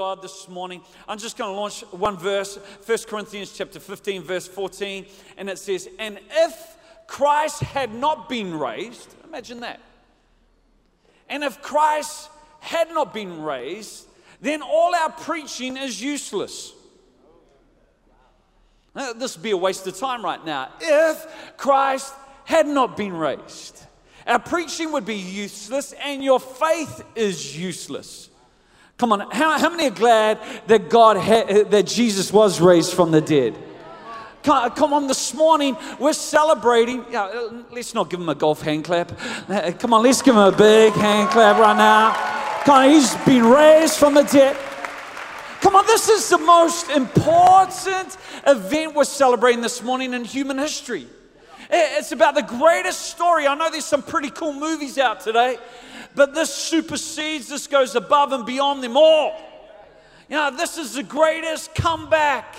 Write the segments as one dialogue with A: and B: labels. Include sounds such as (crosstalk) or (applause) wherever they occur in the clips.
A: God this morning. I'm just going to launch one verse, 1 Corinthians chapter 15, verse 14, and it says, And if Christ had not been raised, imagine that. And if Christ had not been raised, then all our preaching is useless. This would be a waste of time right now. If Christ had not been raised, our preaching would be useless and your faith is useless. Come on, how, how many are glad that God had, that Jesus was raised from the dead? Come, come on, this morning we're celebrating. Let's not give him a golf hand clap. Uh, come on, let's give him a big hand clap right now. Come on, he's been raised from the dead. Come on, this is the most important event we're celebrating this morning in human history. It's about the greatest story. I know there's some pretty cool movies out today, but this supersedes, this goes above and beyond them all. You know, this is the greatest comeback.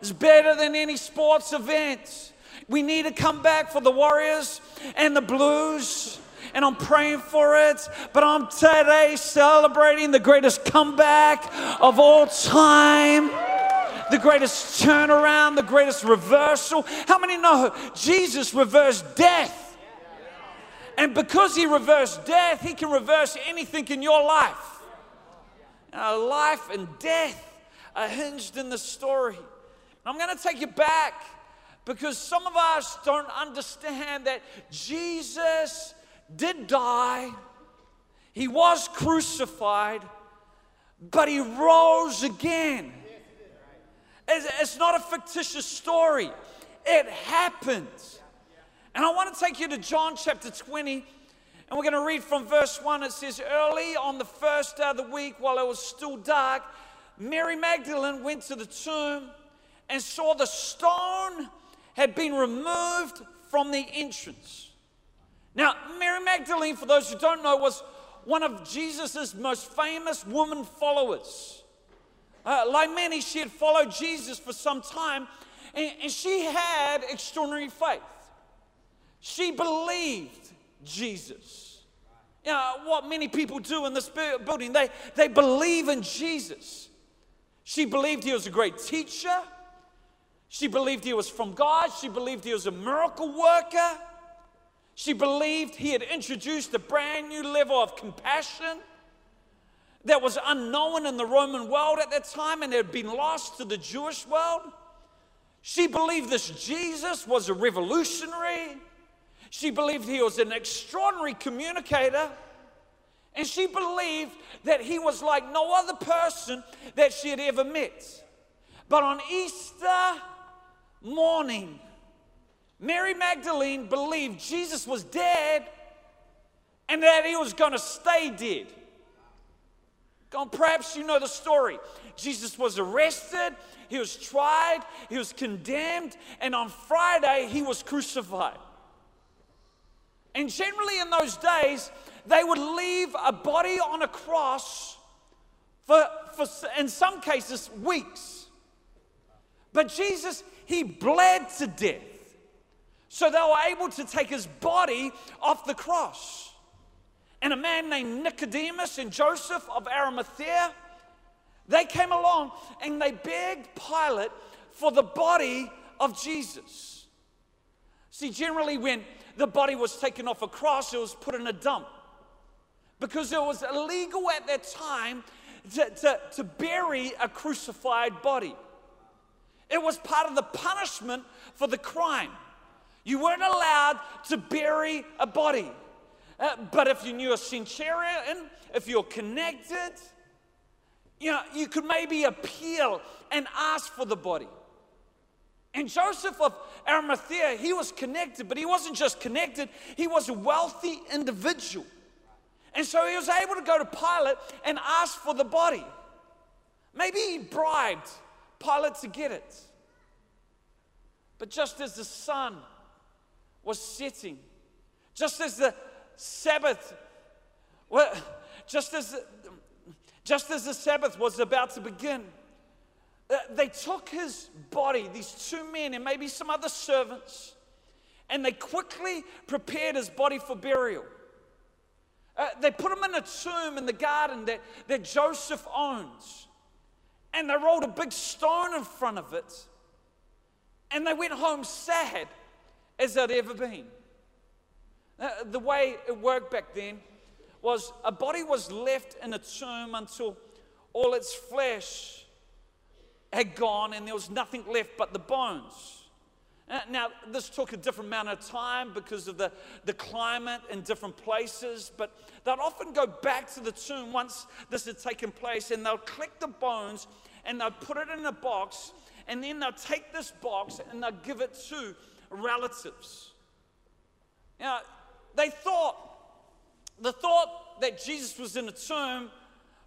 A: It's better than any sports event. We need a comeback for the Warriors and the Blues, and I'm praying for it. But I'm today celebrating the greatest comeback of all time the greatest turnaround, the greatest reversal. How many know Jesus reversed death? And because he reversed death, he can reverse anything in your life. Now, life and death are hinged in the story. I'm going to take you back because some of us don't understand that Jesus did die, he was crucified, but he rose again. It's not a fictitious story, it happened. And I want to take you to John chapter 20, and we're going to read from verse 1. It says, Early on the first day of the week, while it was still dark, Mary Magdalene went to the tomb and saw the stone had been removed from the entrance. Now, Mary Magdalene, for those who don't know, was one of Jesus' most famous woman followers. Uh, like many, she had followed Jesus for some time, and, and she had extraordinary faith. She believed Jesus. You know, what many people do in this building, they, they believe in Jesus. She believed he was a great teacher. She believed he was from God. She believed he was a miracle worker. She believed he had introduced a brand new level of compassion that was unknown in the Roman world at that time and had been lost to the Jewish world. She believed this Jesus was a revolutionary. She believed he was an extraordinary communicator. And she believed that he was like no other person that she had ever met. But on Easter morning, Mary Magdalene believed Jesus was dead and that he was going to stay dead. Come, perhaps you know the story. Jesus was arrested, he was tried, he was condemned, and on Friday he was crucified. And generally in those days, they would leave a body on a cross for, for in some cases, weeks. But Jesus, he bled to death. So they were able to take his body off the cross and a man named Nicodemus and Joseph of Arimathea, they came along and they begged Pilate for the body of Jesus. See, generally, when the body was taken off a cross, it was put in a dump because it was illegal at that time to, to, to bury a crucified body. It was part of the punishment for the crime. You weren't allowed to bury a body. Uh, but if you knew a centurion, if you're connected, you know, you could maybe appeal and ask for the body. And Joseph of Arimathea, he was connected, but he wasn't just connected, he was a wealthy individual. And so he was able to go to Pilate and ask for the body. Maybe he bribed Pilate to get it. But just as the sun was setting, just as the Sabbath, well, just as, just as the Sabbath was about to begin, they took his body, these two men and maybe some other servants, and they quickly prepared his body for burial. Uh, they put him in a tomb in the garden that, that Joseph owns. And they rolled a big stone in front of it. And they went home sad as they'd ever been. Uh, the way it worked back then was a body was left in a tomb until all its flesh had gone and there was nothing left but the bones. Uh, now, this took a different amount of time because of the, the climate in different places, but they'd often go back to the tomb once this had taken place and they'll collect the bones and they'll put it in a box and then they'll take this box and they'll give it to relatives. Now, they thought, the thought that Jesus was in a tomb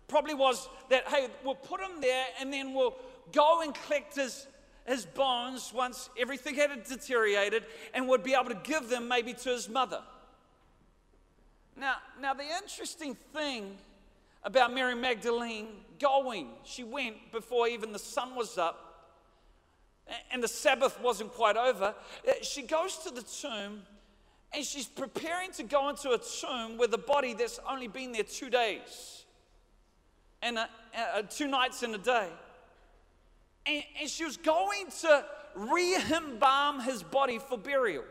A: probably was that, hey, we'll put him there and then we'll go and collect his his bones once everything had deteriorated and would be able to give them maybe to his mother. Now, now the interesting thing about Mary Magdalene going, she went before even the sun was up and the Sabbath wasn't quite over. Uh, she goes to the tomb and she's preparing to go into a tomb with a body that's only been there two days and a, a, two nights and a day. And, and she was going to re embalm his body for burial.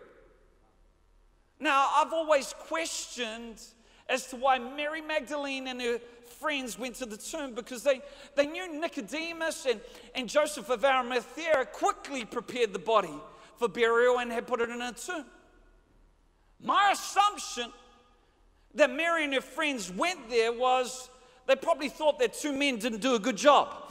A: Now, I've always questioned as to why Mary Magdalene and her friends went to the tomb because they, they knew Nicodemus and, and Joseph of Arimathea quickly prepared the body for burial and had put it in a tomb. My assumption that Mary and her friends went there was they probably thought that two men didn't do a good job.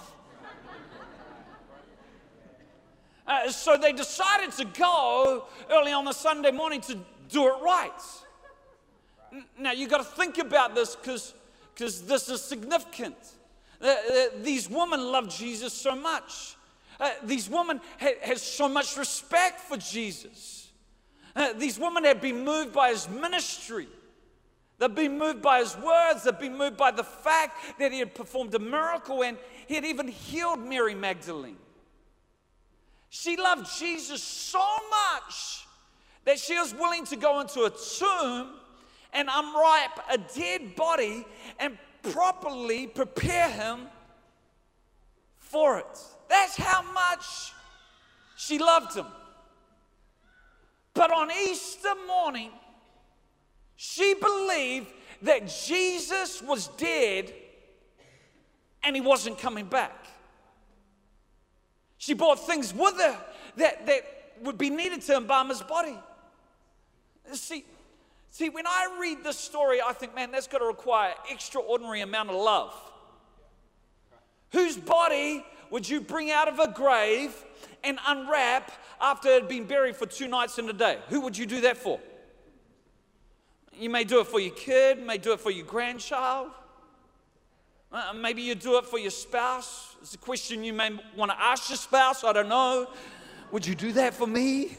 A: Uh, so they decided to go early on the Sunday morning to do it right. Now you've got to think about this because this is significant. Uh, uh, these women love Jesus so much. Uh, these women ha- has so much respect for Jesus. Uh, these women have been moved by his ministry. They've been moved by his words. They've been moved by the fact that he had performed a miracle and he had even healed Mary Magdalene. She loved Jesus so much that she was willing to go into a tomb and unwrap a dead body and properly prepare him for it. That's how much she loved him. But on Easter morning, she believed that Jesus was dead and he wasn't coming back. She brought things with her that, that would be needed to embalm his body. See, see, when I read this story, I think, man, that's got to require extraordinary amount of love. Whose body would you bring out of a grave and unwrap after it had been buried for two nights and a day? Who would you do that for? You may do it for your kid, may do it for your grandchild. Uh, maybe you do it for your spouse. It's a question you may want to ask your spouse. I don't know. Would you do that for me?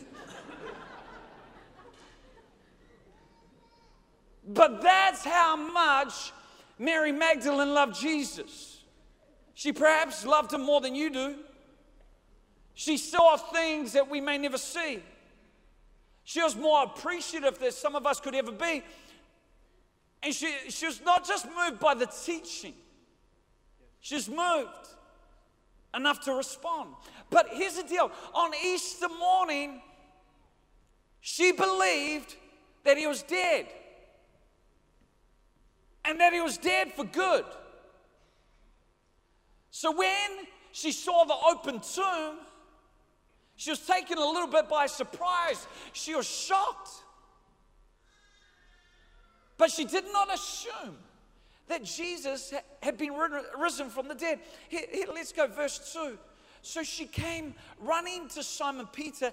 A: but that's how much Mary Magdalene loved Jesus. She perhaps loved him more than you do. She saw things that we may never see. She was more appreciative than some of us could ever be. And she, she was not just moved by the teaching, She's moved enough to respond. But here's the deal on Easter morning, she believed that he was dead and that he was dead for good. So when she saw the open tomb, she was taken a little bit by surprise. She was shocked. But she did not assume that Jesus had been risen from the dead. Here, here, let's go, verse 2. So she came running to Simon Peter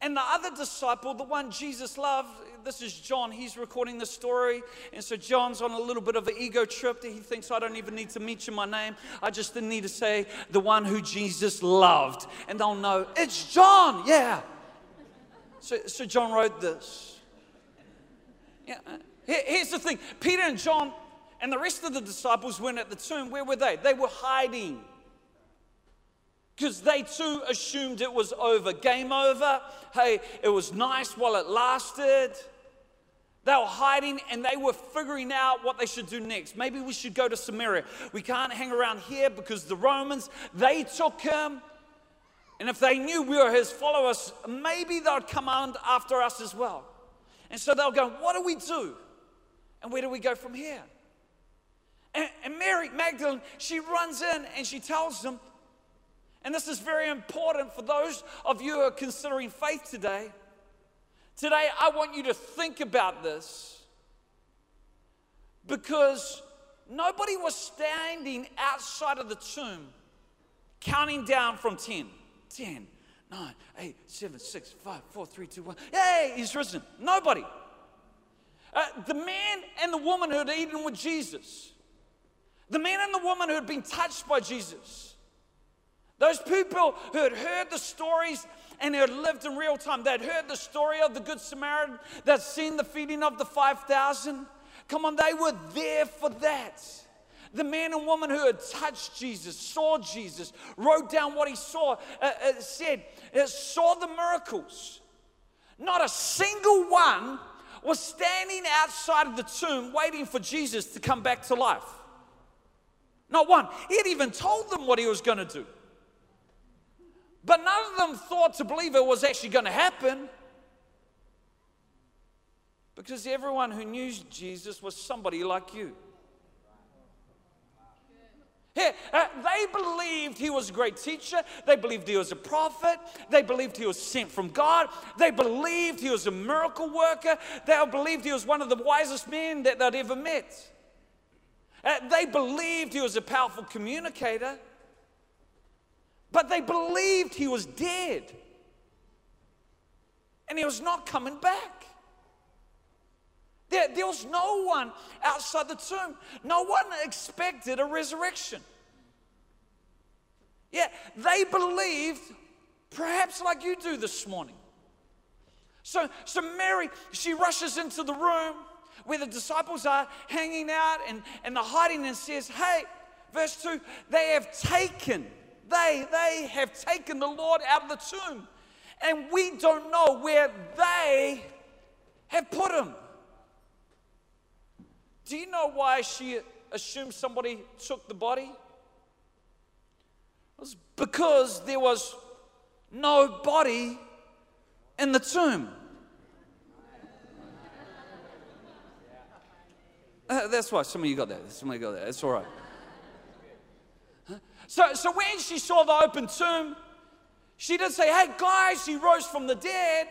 A: and the other disciple, the one Jesus loved. This is John. He's recording the story. And so John's on a little bit of an ego trip. That he thinks, I don't even need to mention my name. I just need to say the one who Jesus loved. And they'll know it's John. Yeah. So, so John wrote this. Yeah. Uh, here's the thing Peter and John and the rest of the disciples weren't at the tomb. Where were they? They were hiding. Because they too assumed it was over. Game over. Hey, it was nice while it lasted. They were hiding and they were figuring out what they should do next. Maybe we should go to Samaria. We can't hang around here because the Romans, they took him. And if they knew we were his followers, maybe they'd come on after us as well. And so they'll go, What do we do? And where do we go from here? And, and Mary Magdalene, she runs in and she tells them, and this is very important for those of you who are considering faith today. Today, I want you to think about this because nobody was standing outside of the tomb counting down from 10, 10, 9, 8, 7, 6, 5, 4, 3, 2, 1. Hey, he's risen. Nobody. Uh, the man and the woman who had eaten with Jesus, the man and the woman who had been touched by Jesus, those people who had heard the stories and had lived in real time, they'd heard the story of the Good Samaritan, they'd seen the feeding of the 5,000. Come on, they were there for that. The man and woman who had touched Jesus, saw Jesus, wrote down what he saw, uh, uh, said, uh, saw the miracles. Not a single one was standing outside of the tomb waiting for Jesus to come back to life. Not one. He had even told them what he was going to do. But none of them thought to believe it was actually going to happen. Because everyone who knew Jesus was somebody like you. Yeah, uh, they believed he was a great teacher. They believed he was a prophet. They believed he was sent from God. They believed he was a miracle worker. They believed he was one of the wisest men that they'd ever met. Uh, they believed he was a powerful communicator. But they believed he was dead and he was not coming back. There, there was no one outside the tomb. No one expected a resurrection. Yeah, they believed, perhaps like you do this morning. So, so Mary, she rushes into the room where the disciples are hanging out and, and they're hiding and says, Hey, verse 2, they have taken they, they have taken the Lord out of the tomb, and we don't know where they have put him. Do you know why she assumed somebody took the body? It was because there was no body in the tomb. Uh, that's why some of you got that. Some of you got that. It's all right. So, so when she saw the open tomb, she didn't say, Hey guys, he rose from the dead.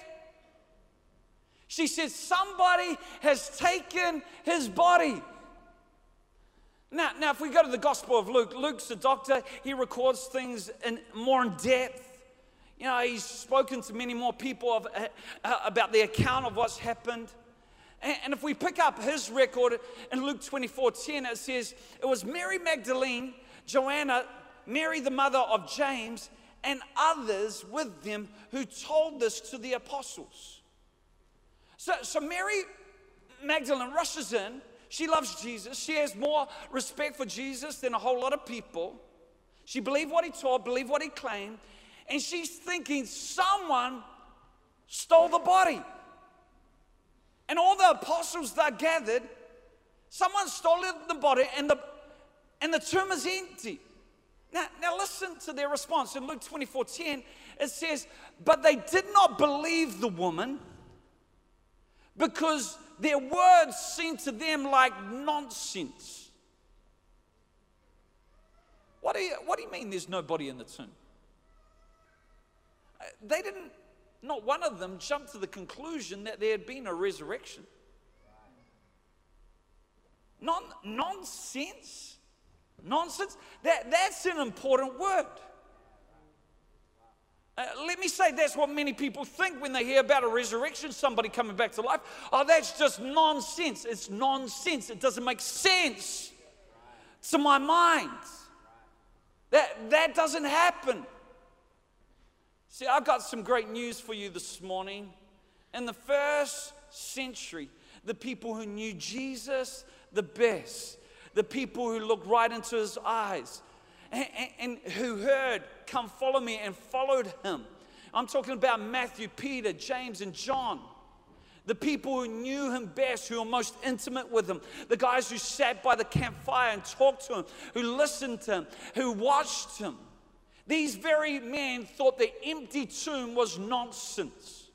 A: She said, Somebody has taken his body. Now, now, if we go to the Gospel of Luke, Luke's a doctor. He records things in more in depth. You know, he's spoken to many more people of, uh, about the account of what's happened. And, if we pick up his record in Luke 24 10, it says, It was Mary Magdalene, Joanna, Mary, the mother of James, and others with them who told this to the apostles. So, so Mary Magdalene rushes in. She loves Jesus. She has more respect for Jesus than a whole lot of people. She believed what he taught, believed what he claimed, and she's thinking someone stole the body. And all the apostles that gathered, someone stole the body, and the and the tomb is empty. Now, now listen to their response. In Luke 24 10, it says, But they did not believe the woman because their words seemed to them like nonsense. What do you, what do you mean there's nobody in the tomb? Uh, they didn't, not one of them jumped to the conclusion that there had been a resurrection. Non, nonsense? Nonsense? That, that's an important word. Uh, let me say that's what many people think when they hear about a resurrection, somebody coming back to life. Oh, that's just nonsense. It's nonsense. It doesn't make sense to my mind. That, that doesn't happen. See, I've got some great news for you this morning. In the first century, the people who knew Jesus the best, the people who looked right into his eyes and, and, and who heard, Come follow me, and followed him. I'm talking about Matthew, Peter, James, and John. The people who knew him best, who were most intimate with him, the guys who sat by the campfire and talked to him, who listened to him, who watched him. These very men thought the empty tomb was nonsense.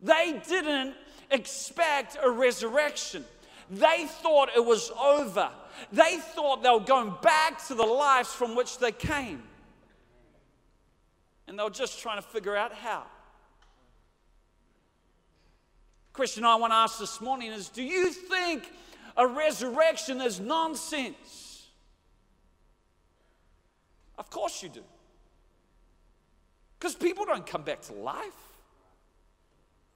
A: They didn't expect a resurrection. They thought it was over. They thought they were going back to the lives from which they came. And they were just trying to figure out how. Question I want to ask this morning is Do you think a resurrection is nonsense? Of course you do. Because people don't come back to life,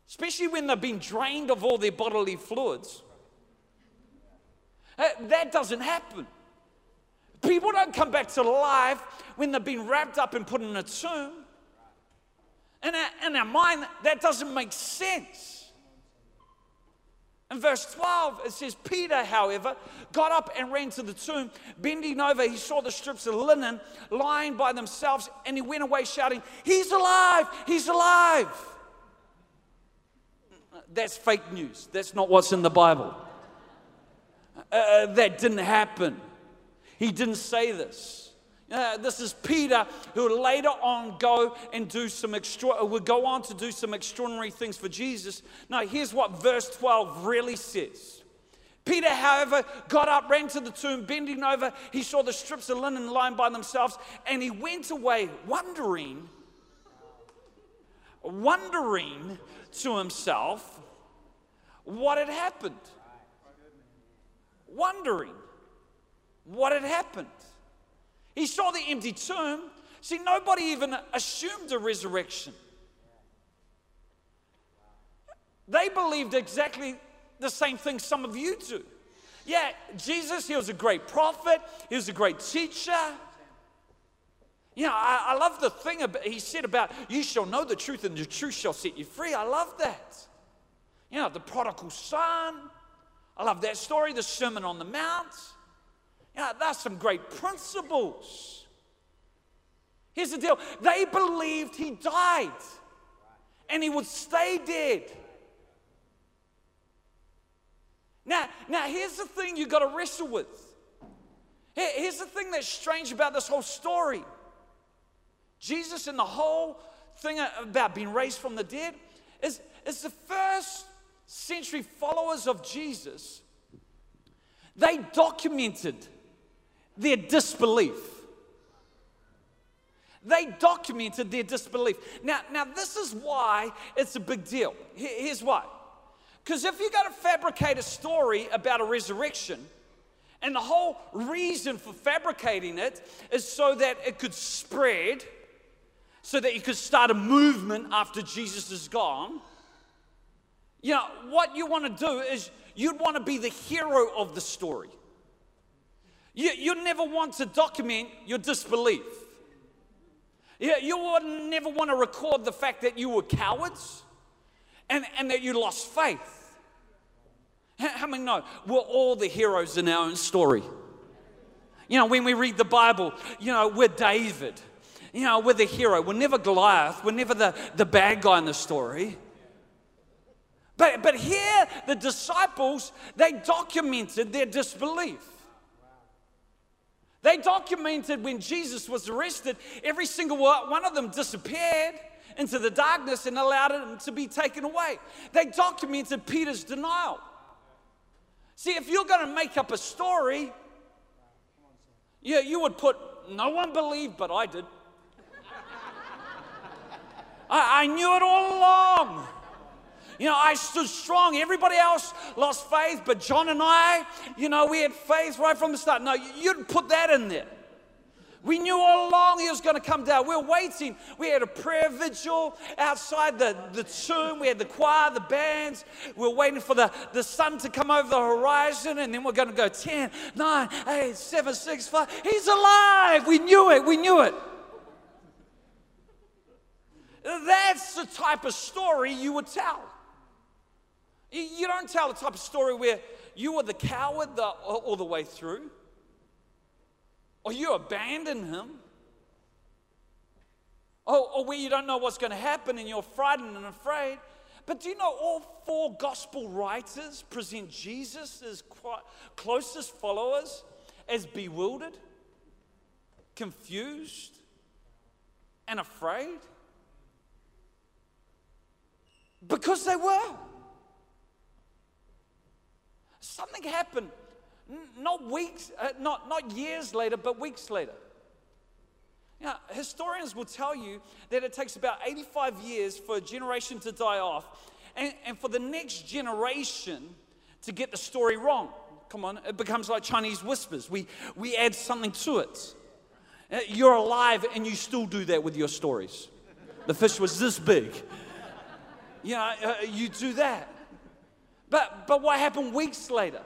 A: especially when they've been drained of all their bodily fluids. That doesn't happen. People don't come back to life when they've been wrapped up and put in a tomb. In our, in our mind, that doesn't make sense. In verse 12, it says, Peter, however, got up and ran to the tomb. Bending over, he saw the strips of linen lying by themselves, and he went away shouting, He's alive! He's alive! That's fake news. That's not what's in the Bible. Uh, uh that didn't happen. He didn't say this. Uh, this is Peter who later on go and do some extra, would go on to do some extraordinary things for Jesus. Now, here's what verse 12 really says. Peter, however, got up, ran to the tomb, bending over. He saw the strips of linen lying by themselves, and he went away wondering, wondering to himself what had happened. Wondering what had happened. He saw the empty tomb. See, nobody even assumed a resurrection. They believed exactly the same thing some of you do. Yeah, Jesus, he was a great prophet, he was a great teacher. You know, I, I love the thing about, he said about, you shall know the truth and the truth shall set you free. I love that. You know, the prodigal son. I love that story, the Sermon on the Mount. Yeah, that's some great principles. Here's the deal they believed he died and he would stay dead. Now, now here's the thing you've got to wrestle with. Here's the thing that's strange about this whole story. Jesus and the whole thing about being raised from the dead is, is the first century followers of Jesus, they documented their disbelief. They documented their disbelief. Now, now this is why it's a big deal. Here's why. Because if you're going to fabricate a story about a resurrection, and the whole reason for fabricating it is so that it could spread, so that you could start a movement after Jesus is gone. You know, what you want to do is you'd want to be the hero of the story. You, you never want to document your disbelief. You, you would never want to record the fact that you were cowards and, and that you lost faith. How many know we're all the heroes in our own story? You know, when we read the Bible, you know, we're David. You know, we're the hero. We're never Goliath. We're never the, the bad guy in the story. But, but here, the disciples, they documented their disbelief. They documented when Jesus was arrested, every single one of them disappeared into the darkness and allowed him to be taken away. They documented Peter's denial. See, if you're going to make up a story, yeah, you would put, no one believed, but I did. (laughs) I, I knew it all along. You know, I stood strong. Everybody else lost faith, but John and I, you know, we had faith right from the start. No, you'd put that in there. We knew all along he was going to come down. We were waiting. We had a prayer vigil outside the, the tomb. We had the choir, the bands. We were waiting for the, the sun to come over the horizon, and then we're going to go 10, 9, 8, 7, 6, 5. He's alive. We knew it. We knew it. That's the type of story you would tell. You don't tell the type of story where you were the coward the, all the way through, or you abandon him, or, or where you don't know what's going to happen and you're frightened and afraid. But do you know all four gospel writers present Jesus as closest followers as bewildered, confused, and afraid? Because they were. Something happened, not weeks, uh, not, not years later, but weeks later. Now, historians will tell you that it takes about 85 years for a generation to die off and, and for the next generation to get the story wrong. Come on, it becomes like Chinese whispers. We, we add something to it. Uh, you're alive and you still do that with your stories. The fish was this big. You know, uh, you do that. But, but what happened weeks later?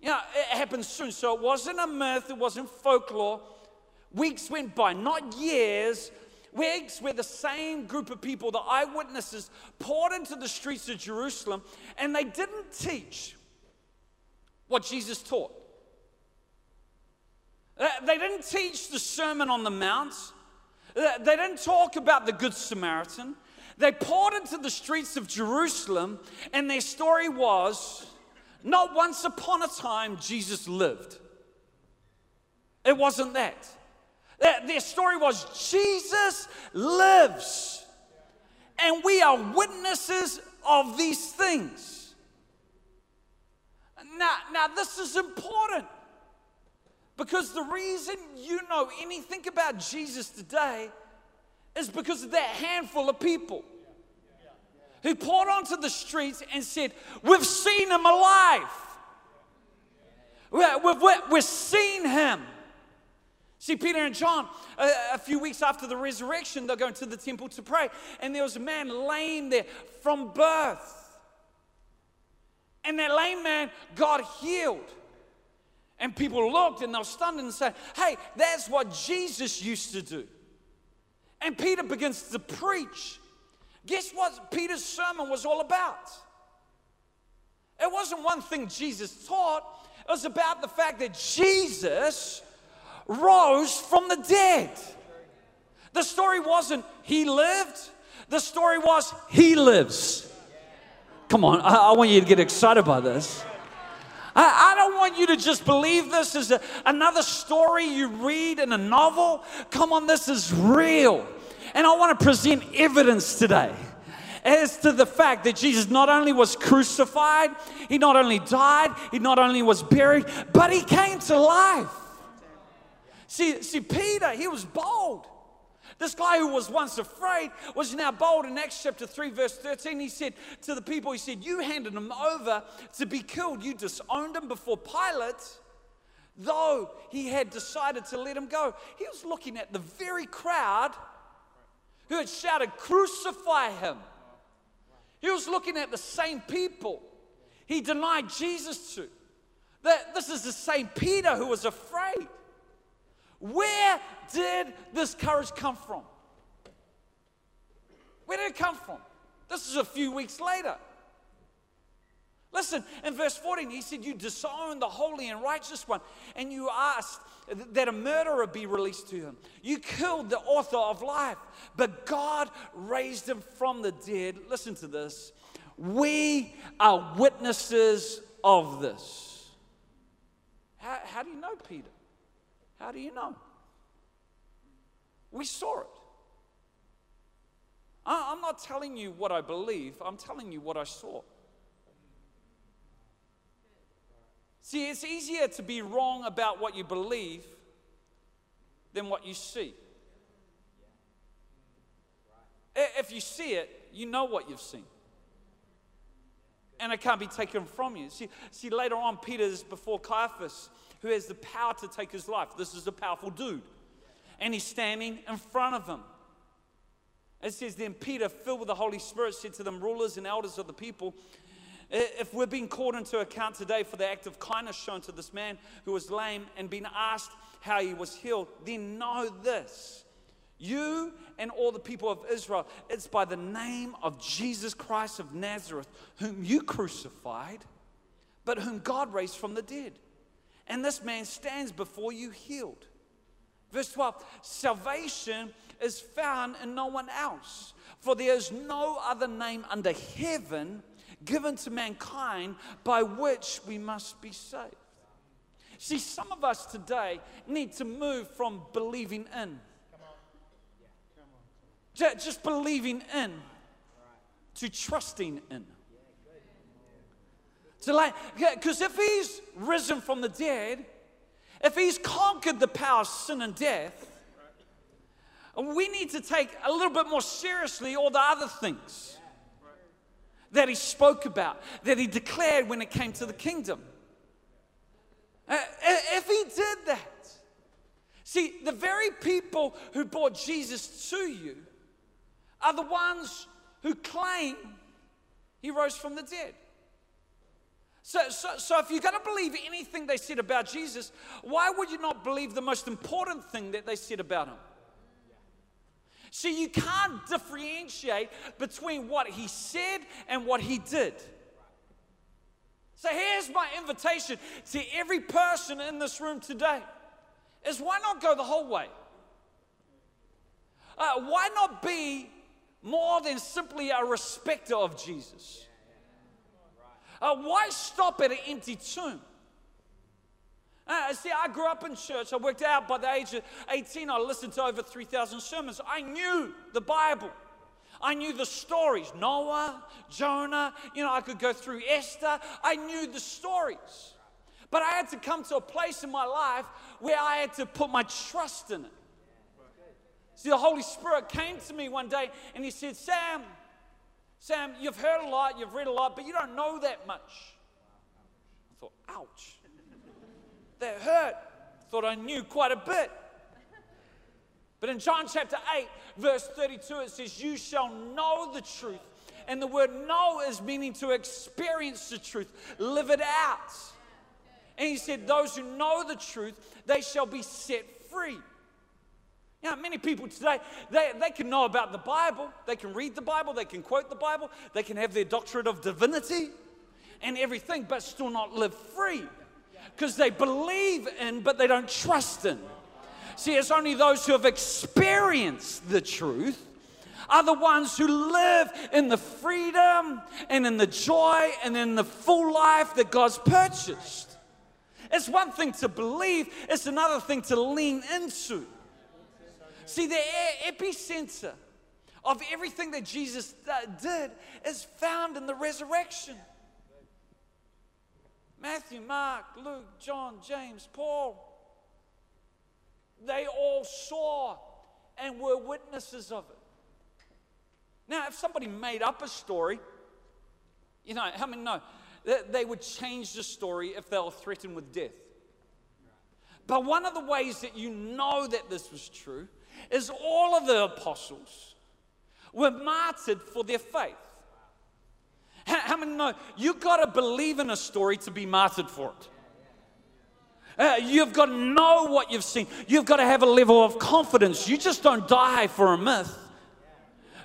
A: You know, it happened soon. So it wasn't a myth, it wasn't folklore. Weeks went by, not years. Weeks where the same group of people, the eyewitnesses, poured into the streets of Jerusalem and they didn't teach what Jesus taught. They didn't teach the Sermon on the Mount. They didn't talk about the Good Samaritan. They poured into the streets of Jerusalem, and their story was not once upon a time Jesus lived. It wasn't that. Their story was Jesus lives. And we are witnesses of these things. Now, now this is important because the reason you know anything about Jesus today is because of that handful of people who poured onto the streets and said, We've seen him alive. We've, we've, we've seen him. See, Peter and John, a, a, few weeks after the resurrection, they're going to the temple to pray, and there was a man lame there from birth. And that lame man got healed. And people looked and they were stunned and said, Hey, that's what Jesus used to do. And Peter begins to preach. Guess what Peter's sermon was all about? It wasn't one thing Jesus taught, it was about the fact that Jesus rose from the dead. The story wasn't he lived, the story was he lives. Come on, I, I want you to get excited by this. I, I, don't want you to just believe this is a, another story you read in a novel. Come on, this is real. And I want to present evidence today as to the fact that Jesus not only was crucified, he not only died, he not only was buried, but he came to life. See, see, Peter, he was bold. This guy who was once afraid was now bold. In Acts chapter 3, verse 13, he said to the people, He said, You handed him over to be killed. You disowned him before Pilate, though he had decided to let him go. He was looking at the very crowd who had shouted, Crucify him. He was looking at the same people he denied Jesus to. That this is the same Peter who was afraid. Where did this courage come from? Where did it come from? This is a few weeks later. Listen, in verse 14, he said, You disowned the holy and righteous one, and you asked that a murderer be released to him. You killed the author of life, but God raised him from the dead. Listen to this. We are witnesses of this. How, how do you know, Peter? How do you know? We saw it. I'm not telling you what I believe, I'm telling you what I saw. See, it's easier to be wrong about what you believe than what you see. If you see it, you know what you've seen. And it can't be taken from you. See, see later on, Peter's before Caiaphas who has the power to take his life. This is a powerful dude. And he's standing in front of him. It says, Then Peter, filled with the Holy Spirit, said to them, Rulers and elders of the people, if we're being called into account today for the act of kindness shown to this man who was lame and been asked how he was healed, then know this. You and all the people of Israel, it's by the name of Jesus Christ of Nazareth, whom you crucified, but whom God raised from the dead. And this man stands before you healed. Verse 12 Salvation is found in no one else, for there is no other name under heaven given to mankind by which we must be saved. See, some of us today need to move from believing in, just believing in, to trusting in. To like, because if he's risen from the dead, if he's conquered the power of sin and death, we need to take a little bit more seriously all the other things that he spoke about, that he declared when it came to the kingdom. Uh, if he did that, see, the very people who brought Jesus to you are the ones who claim he rose from the dead. So, so, so if you're going to believe anything they said about Jesus, why would you not believe the most important thing that they said about him? See, you can't differentiate between what he said and what he did. So here's my invitation to every person in this room today is why not go the whole way? Uh, why not be more than simply a respecter of Jesus? Uh, why stop at an empty tomb? Uh, see, I grew up in church. I worked out by the age of 18. I listened to over 3,000 sermons. I knew the Bible. I knew the stories Noah, Jonah, you know, I could go through Esther. I knew the stories. But I had to come to a place in my life where I had to put my trust in it. See, the Holy Spirit came to me one day and He said, Sam, Sam, you've heard a lot, you've read a lot, but you don't know that much. I thought, ouch. That hurt. Thought I knew quite a bit. But in John chapter 8, verse 32, it says, You shall know the truth. And the word know is meaning to experience the truth, live it out. And he said, Those who know the truth, they shall be set free. Know, many people today, they, they can know about the Bible, they can read the Bible, they can quote the Bible, they can have their doctorate of divinity and everything, but still not live free because they believe in, but they don't trust in. See, it's only those who have experienced the truth are the ones who live in the freedom and in the joy and in the full life that God's purchased. It's one thing to believe, it's another thing to lean into. See, the epicenter of everything that Jesus uh, did is found in the resurrection. Matthew, Mark, Luke, John, James, Paul, they all saw and were witnesses of it. Now, if somebody made up a story, you know, how many know that they would change the story if they were threatened with death? But one of the ways that you know that this was true is all of the apostles were martyred for their faith. How, many know you've got to believe in a story to be martyred for it? Uh, you've got to know what you've seen. You've got to have a level of confidence. You just don't die for a myth.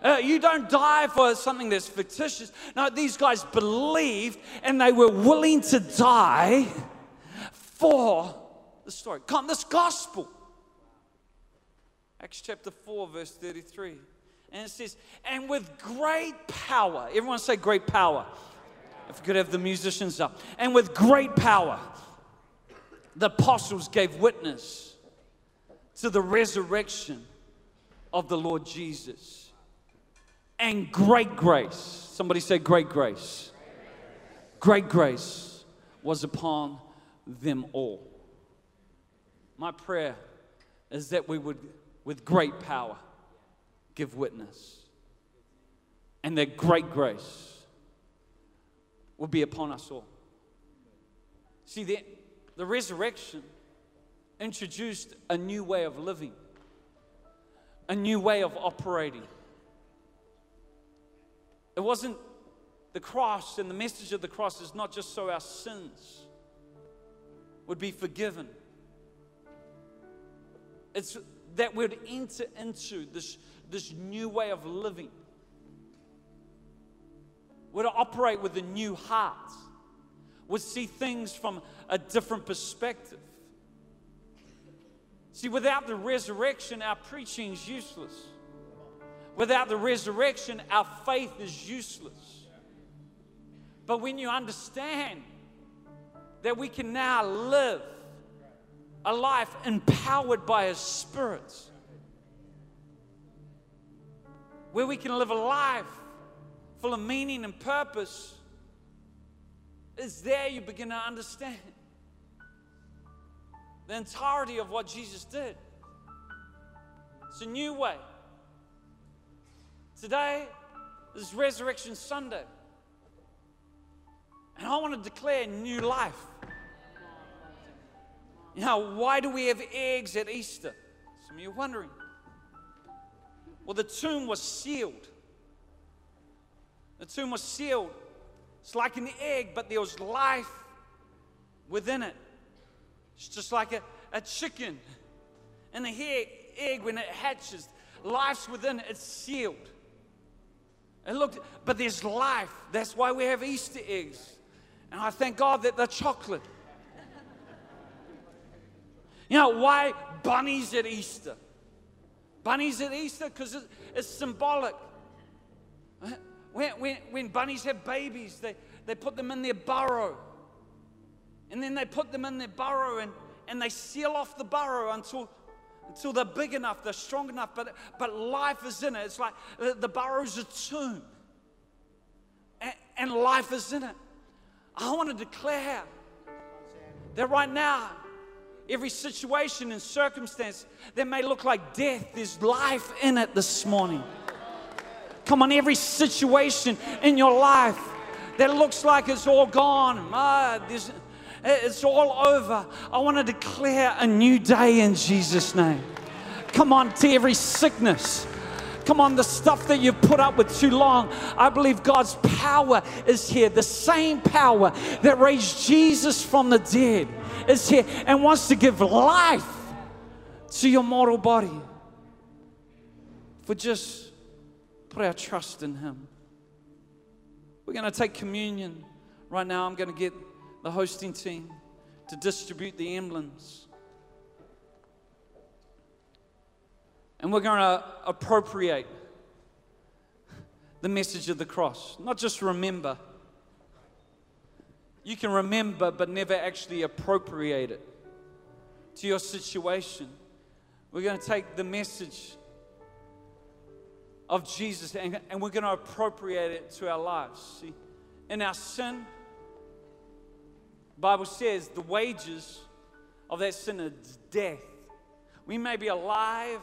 A: Uh, you don't die for something that's fictitious. No, these guys believed and they were willing to die for the story. Come, this gospel. Acts chapter 4, verse 33. And it says, and with great power, everyone say great power. If we could have the musicians up. And with great power, the apostles gave witness to the resurrection of the Lord Jesus. And great grace, somebody say great grace. Great grace was upon them all. My prayer is that we would with great power give witness. And that great grace will be upon us all. See, the, the resurrection introduced a new way of living, a new way of operating. It wasn't the cross, and the message of the cross is not just so our sins would be forgiven. It's that we'd enter into this, this new way of living. We'd operate with a new heart. We'd see things from a different perspective. See, without the resurrection, our preaching is useless. Without the resurrection, our faith is useless. But when you understand that we can now live a life empowered by His Spirit, where we can live a life full of meaning and purpose, is there you begin to understand the entirety of what Jesus did. It's a new way. Today is Resurrection Sunday. And I want to declare new life. Know, why do we have eggs at Easter? Some of you are wondering. Well, the tomb was sealed. The tomb was sealed. It's like an egg, but there was life within it. It's just like a, a chicken. And the egg, egg, when it hatches, life's within it, it's sealed. And look, but there's life. That's why we have Easter eggs. And I thank God that they're chocolate. You know, why bunnies at Easter? Bunnies at Easter because it's symbolic. When, when, when bunnies have babies, they, they put them in their burrow. And then they put them in their burrow and, and they seal off the burrow until, until they're big enough, they're strong enough, but, but life is in it. It's like the, the burrow's a tomb, and, and life is in it. I want to declare that right now, every situation and circumstance that may look like death, there's life in it this morning. Come on, every situation in your life that looks like it's all gone, uh, it's all over. I want to declare a new day in Jesus' name. Come on, to every sickness. Come on, the stuff that you've put up with too long. I believe God's power is here. The same power that raised Jesus from the dead is here and wants to give life to your mortal body. For just put our trust in Him. We're going to take communion right now. I'm going to get the hosting team to distribute the emblems. And we're going to appropriate the message of the cross, not just remember. You can remember, but never actually appropriate it to your situation. We're going to take the message of Jesus and, and we're going to appropriate it to our lives. See, in our sin, Bible says the wages of that sin is death. We may be alive,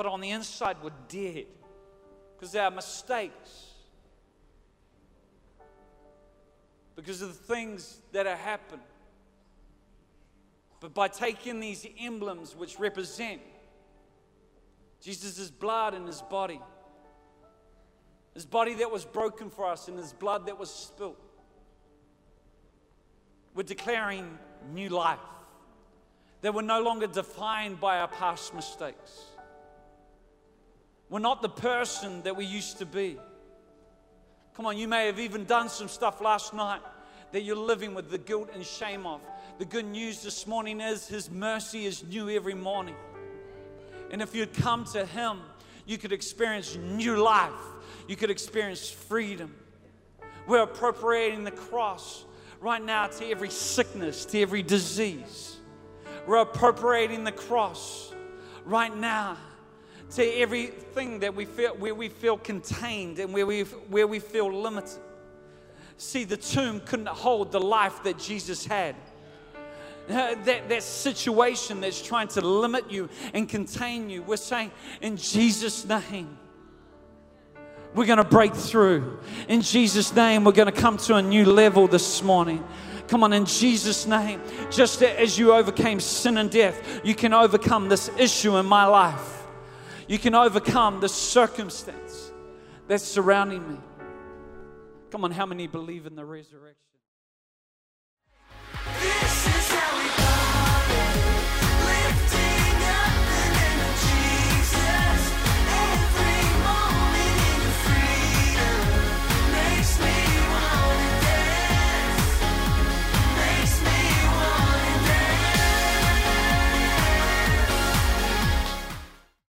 A: but on the inside we're dead because are mistakes. Because of the things that have happened. But by taking these emblems which represent Jesus' blood and his body. His body that was broken for us and his blood that was spilt. We're declaring new life. That we're no longer defined by our past mistakes. We're not the person that we used to be. Come on, you may have even done some stuff last night that you're living with the guilt and shame of. The good news this morning is His mercy is new every morning. And if you'd come to Him, you could experience new life, you could experience freedom. We're appropriating the cross right now to every sickness, to every disease. We're appropriating the cross right now to everything that we feel where we feel contained and where we where we feel limited. See, the tomb couldn't hold the life that Jesus had. (laughs) That, that situation that's trying to limit you and contain you. We're saying, in Jesus' name, we're going to break through. In Jesus' name, we're going to come to a new level this morning. Come on, in Jesus' name, just as you overcame sin and death, you can overcome this issue in my life. You can overcome the circumstance that's surrounding me. Come on, how many believe in the resurrection?